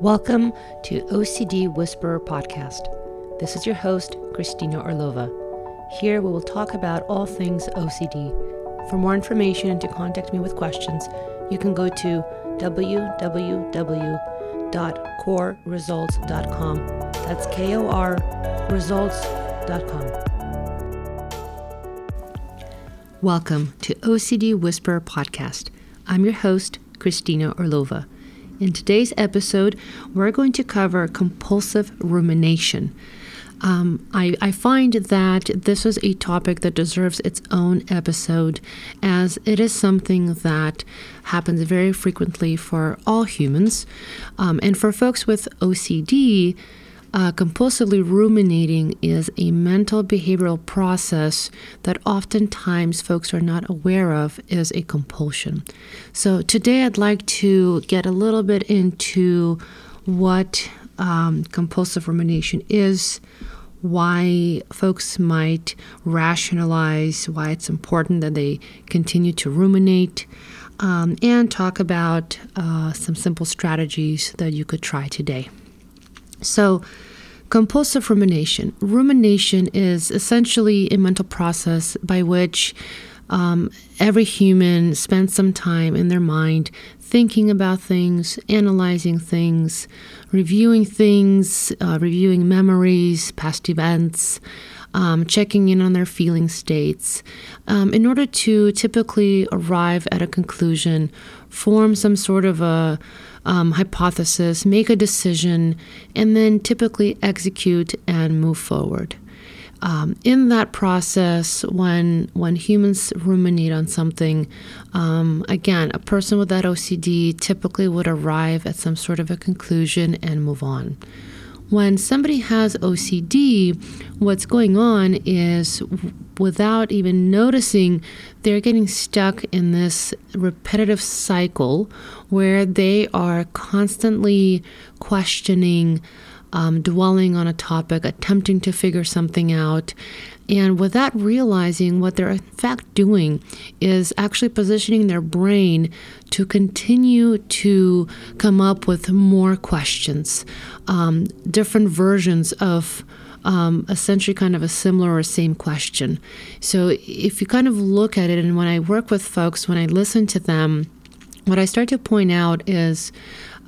Welcome to OCD Whisperer Podcast. This is your host, Christina Orlova. Here we will talk about all things OCD. For more information and to contact me with questions, you can go to www.korresults.com. That's K O R results.com. Welcome to OCD Whisperer Podcast. I'm your host, Christina Orlova. In today's episode, we're going to cover compulsive rumination. Um, I, I, find that this is a topic that deserves its own episode, as it is something that happens very frequently for all humans. Um, and for folks with OCD, uh, compulsively ruminating is a mental behavioral process that oftentimes folks are not aware of is a compulsion. So, today I'd like to get a little bit into what um, compulsive rumination is, why folks might rationalize why it's important that they continue to ruminate, um, and talk about uh, some simple strategies that you could try today. So, compulsive rumination. Rumination is essentially a mental process by which um, every human spends some time in their mind thinking about things, analyzing things, reviewing things, uh, reviewing memories, past events, um, checking in on their feeling states, um, in order to typically arrive at a conclusion, form some sort of a um, hypothesis, make a decision, and then typically execute and move forward. Um, in that process, when when humans ruminate on something, um, again, a person with that OCD typically would arrive at some sort of a conclusion and move on. When somebody has OCD, what's going on is without even noticing, they're getting stuck in this repetitive cycle where they are constantly questioning, um, dwelling on a topic, attempting to figure something out, and without realizing what they're in fact doing is actually positioning their brain to continue to come up with more questions, um, different versions of. Um, essentially, kind of a similar or same question. So, if you kind of look at it, and when I work with folks, when I listen to them, what I start to point out is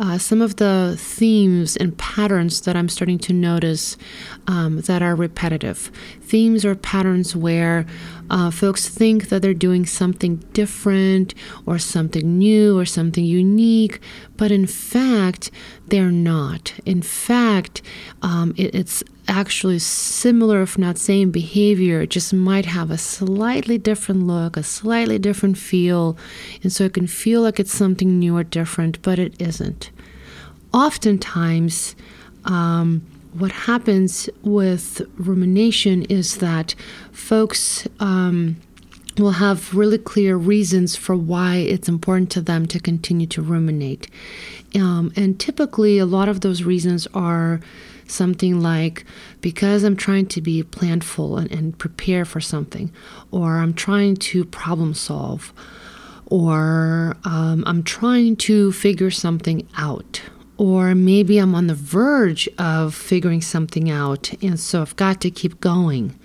uh, some of the themes and patterns that I'm starting to notice um, that are repetitive. Themes or patterns where uh, folks think that they're doing something different or something new or something unique, but in fact, they're not. In fact, um, it, it's actually similar, if not same behavior, it just might have a slightly different look, a slightly different feel. And so it can feel like it's something new or different, but it isn't. Oftentimes, um, what happens with rumination is that folks um, will have really clear reasons for why it's important to them to continue to ruminate. Um, and typically, a lot of those reasons are something like because I'm trying to be planful and, and prepare for something, or I'm trying to problem solve, or um, I'm trying to figure something out, or maybe I'm on the verge of figuring something out, and so I've got to keep going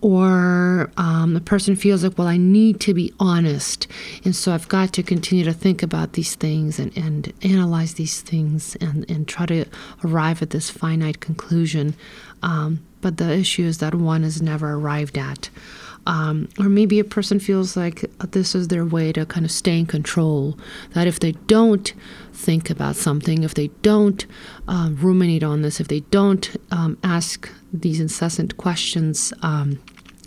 or um, the person feels like, well, I need to be honest. And so I've got to continue to think about these things and, and analyze these things and, and try to arrive at this finite conclusion. Um, but the issue is that one is never arrived at. Um, or maybe a person feels like this is their way to kind of stay in control. That if they don't think about something, if they don't um, ruminate on this, if they don't um, ask these incessant questions, um,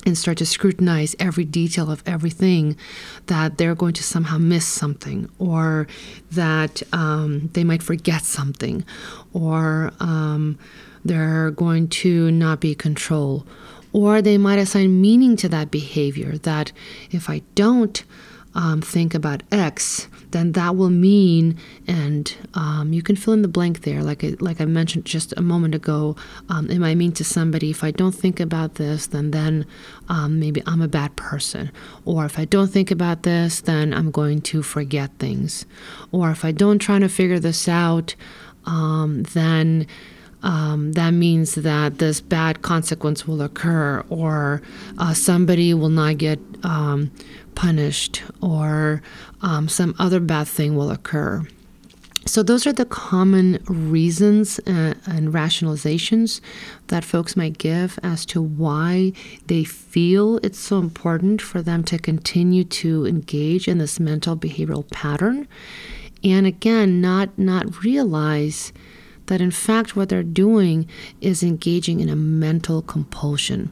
and start to scrutinize every detail of everything, that they're going to somehow miss something, or that um, they might forget something, or um, they're going to not be control, or they might assign meaning to that behavior. That if I don't um, think about X, then that will mean, and um, you can fill in the blank there, like I, like I mentioned just a moment ago. Um, it might mean to somebody, if I don't think about this, then then um, maybe I'm a bad person, or if I don't think about this, then I'm going to forget things, or if I don't try to figure this out. um, then um, that means that this bad consequence will occur, or uh, somebody will not get um, punished, or um, some other bad thing will occur. So, those are the common reasons uh, and rationalizations that folks might give as to why they feel it's so important for them to continue to engage in this mental behavioral pattern. And again, not, not realize that in fact what they're doing is engaging in a mental compulsion.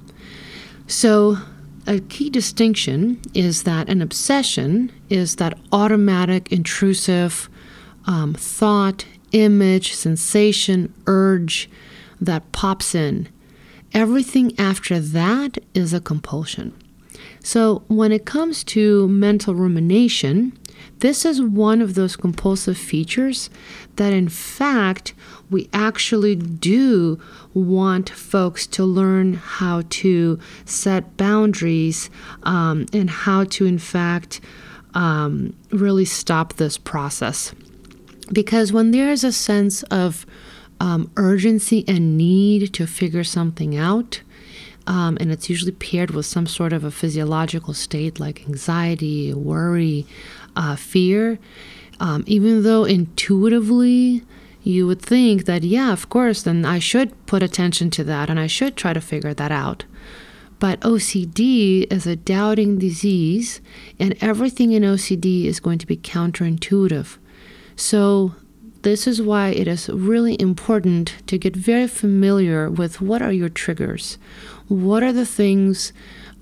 So, a key distinction is that an obsession is that automatic, intrusive um, thought, image, sensation, urge that pops in. Everything after that is a compulsion. So, when it comes to mental rumination, this is one of those compulsive features that, in fact, we actually do want folks to learn how to set boundaries um, and how to, in fact, um, really stop this process. Because when there's a sense of um, urgency and need to figure something out, um, and it's usually paired with some sort of a physiological state like anxiety, worry, uh, fear, um, even though intuitively you would think that, yeah, of course, then I should put attention to that and I should try to figure that out. But OCD is a doubting disease, and everything in OCD is going to be counterintuitive. So, this is why it is really important to get very familiar with what are your triggers. What are the things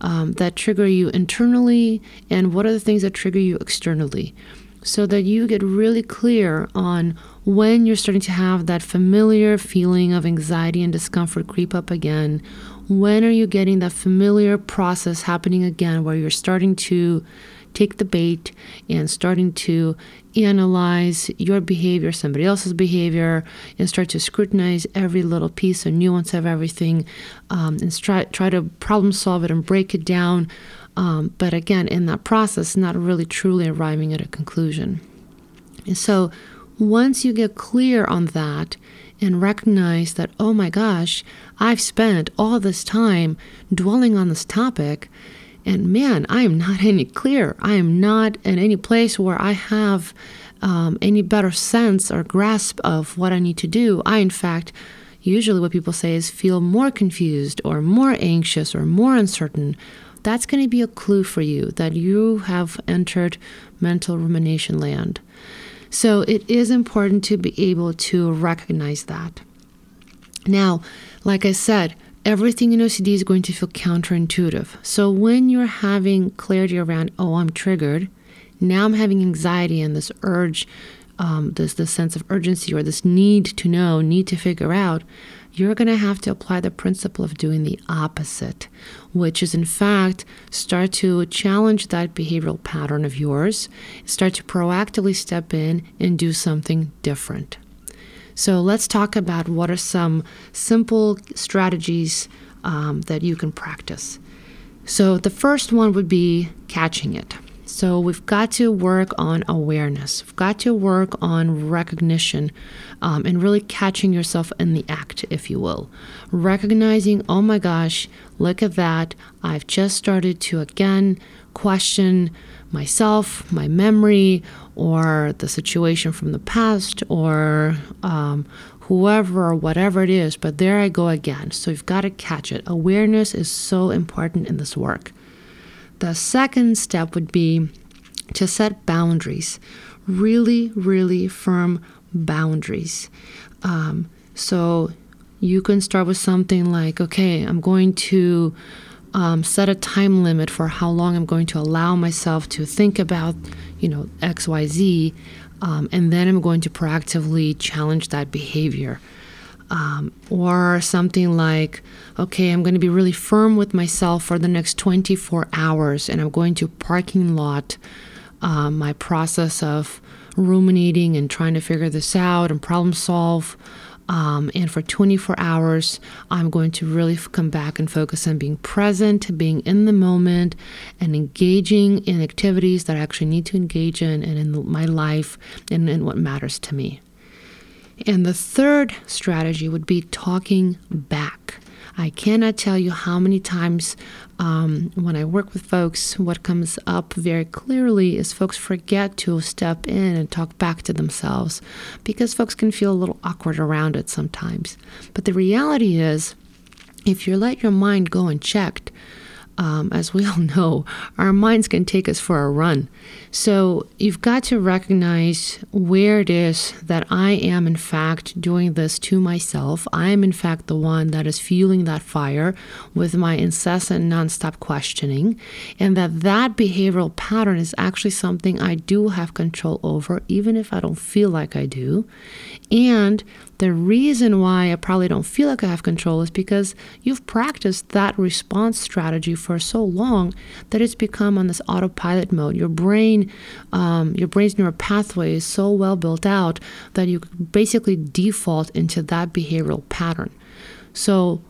um, that trigger you internally, and what are the things that trigger you externally? So that you get really clear on when you're starting to have that familiar feeling of anxiety and discomfort creep up again. When are you getting that familiar process happening again where you're starting to take the bait and starting to analyze your behavior, somebody else's behavior, and start to scrutinize every little piece and nuance of everything, um, and try try to problem solve it and break it down. Um, but again, in that process, not really truly arriving at a conclusion. And so, once you get clear on that and recognize that, oh my gosh, I've spent all this time dwelling on this topic and man, I am not any clear. I am not in any place where I have um, any better sense or grasp of what I need to do. I, in fact, usually what people say is feel more confused or more anxious or more uncertain. That's going to be a clue for you that you have entered mental rumination land. So it is important to be able to recognize that. Now, like I said, everything in OCD is going to feel counterintuitive. So when you're having clarity around, oh, I'm triggered, now I'm having anxiety and this urge, um, this this sense of urgency or this need to know, need to figure out, you're going to have to apply the principle of doing the opposite, which is in fact start to challenge that behavioral pattern of yours, start to proactively step in and do something different. So let's talk about what are some simple strategies um, that you can practice. So the first one would be catching it. So we've got to work on awareness. We've got to work on recognition um, and really catching yourself in the act, if you will. Recognizing, oh my gosh, look at that. I've just started to again question myself, my memory, or the situation from the past, or um, whoever or whatever it is. But there I go again. So you've got to catch it. Awareness is so important in this work. The second step would be to set boundaries, really, really firm boundaries. Um, so you can start with something like, okay, I'm going to um, set a time limit for how long I'm going to allow myself to think about, you know, X, Y, Z, um, and then I'm going to proactively challenge that behavior. Um, or something like, okay, I'm going to be really firm with myself for the next 24 hours, and I'm going to parking lot um, my process of ruminating and trying to figure this out and problem solve. Um, and for 24 hours, I'm going to really come back and focus on being present, being in the moment, and engaging in activities that I actually need to engage in and in my life and in what matters to me. And the third strategy would be talking back. I cannot tell you how many times um, when I work with folks, what comes up very clearly is folks forget to step in and talk back to themselves because folks can feel a little awkward around it sometimes. But the reality is, if you let your mind go unchecked, um, as we all know, our minds can take us for a run. So you've got to recognize where it is that I am, in fact, doing this to myself. I am, in fact, the one that is fueling that fire with my incessant, nonstop questioning, and that that behavioral pattern is actually something I do have control over, even if I don't feel like I do. And the reason why I probably don't feel like I have control is because you've practiced that response strategy for so long that it's become on this autopilot mode. Your brain, um, your brain's neural pathway is so well built out that you basically default into that behavioral pattern. So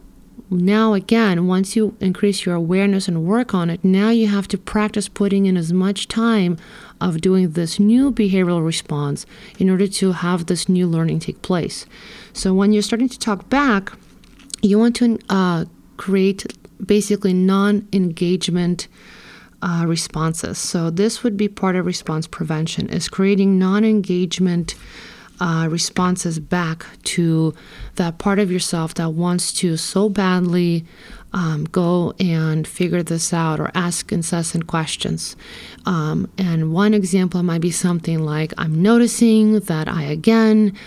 now again once you increase your awareness and work on it now you have to practice putting in as much time of doing this new behavioral response in order to have this new learning take place. So when you're starting to talk back you want to uh, create basically non-engagement uh, responses. So this would be part of response prevention is creating non-engagement uh, responses back to that part of yourself that wants to so badly um, go and figure this out or ask incessant questions. Um, and one example might be something like I'm noticing that I again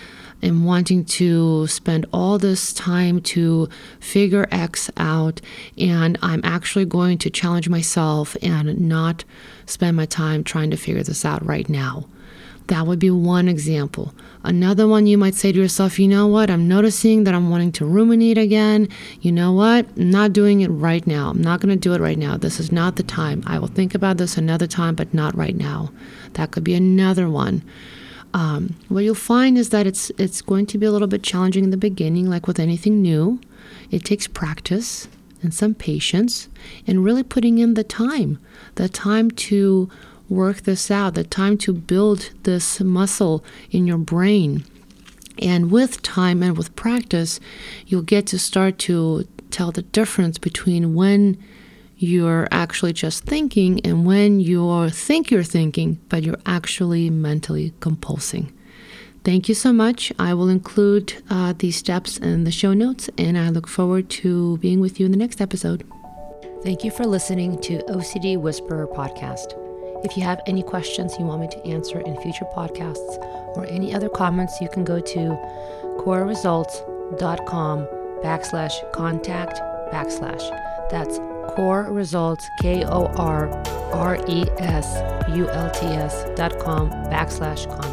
am wanting to spend all this time to figure X out, and I'm actually going to challenge myself and not spend my time trying to figure this out right now. That would be one example. Another one, you might say to yourself, you know what? I'm noticing that I'm wanting to ruminate again. You know what? I'm not doing it right now. I'm not going to do it right now. This is not the time. I will think about this another time, but not right now. That could be another one. Um, what you'll find is that it's it's going to be a little bit challenging in the beginning, like with anything new. It takes practice and some patience, and really putting in the time, the time to work this out, the time to build this muscle in your brain. And with time and with practice, you'll get to start to tell the difference between when you're actually just thinking and when you think you're thinking, but you're actually mentally compulsing. Thank you so much. I will include uh, these steps in the show notes, and I look forward to being with you in the next episode. Thank you for listening to OCD Whisperer Podcast. If you have any questions you want me to answer in future podcasts or any other comments, you can go to korresults.com backslash contact backslash. That's core results, K O R R E S U L T S dot com backslash contact.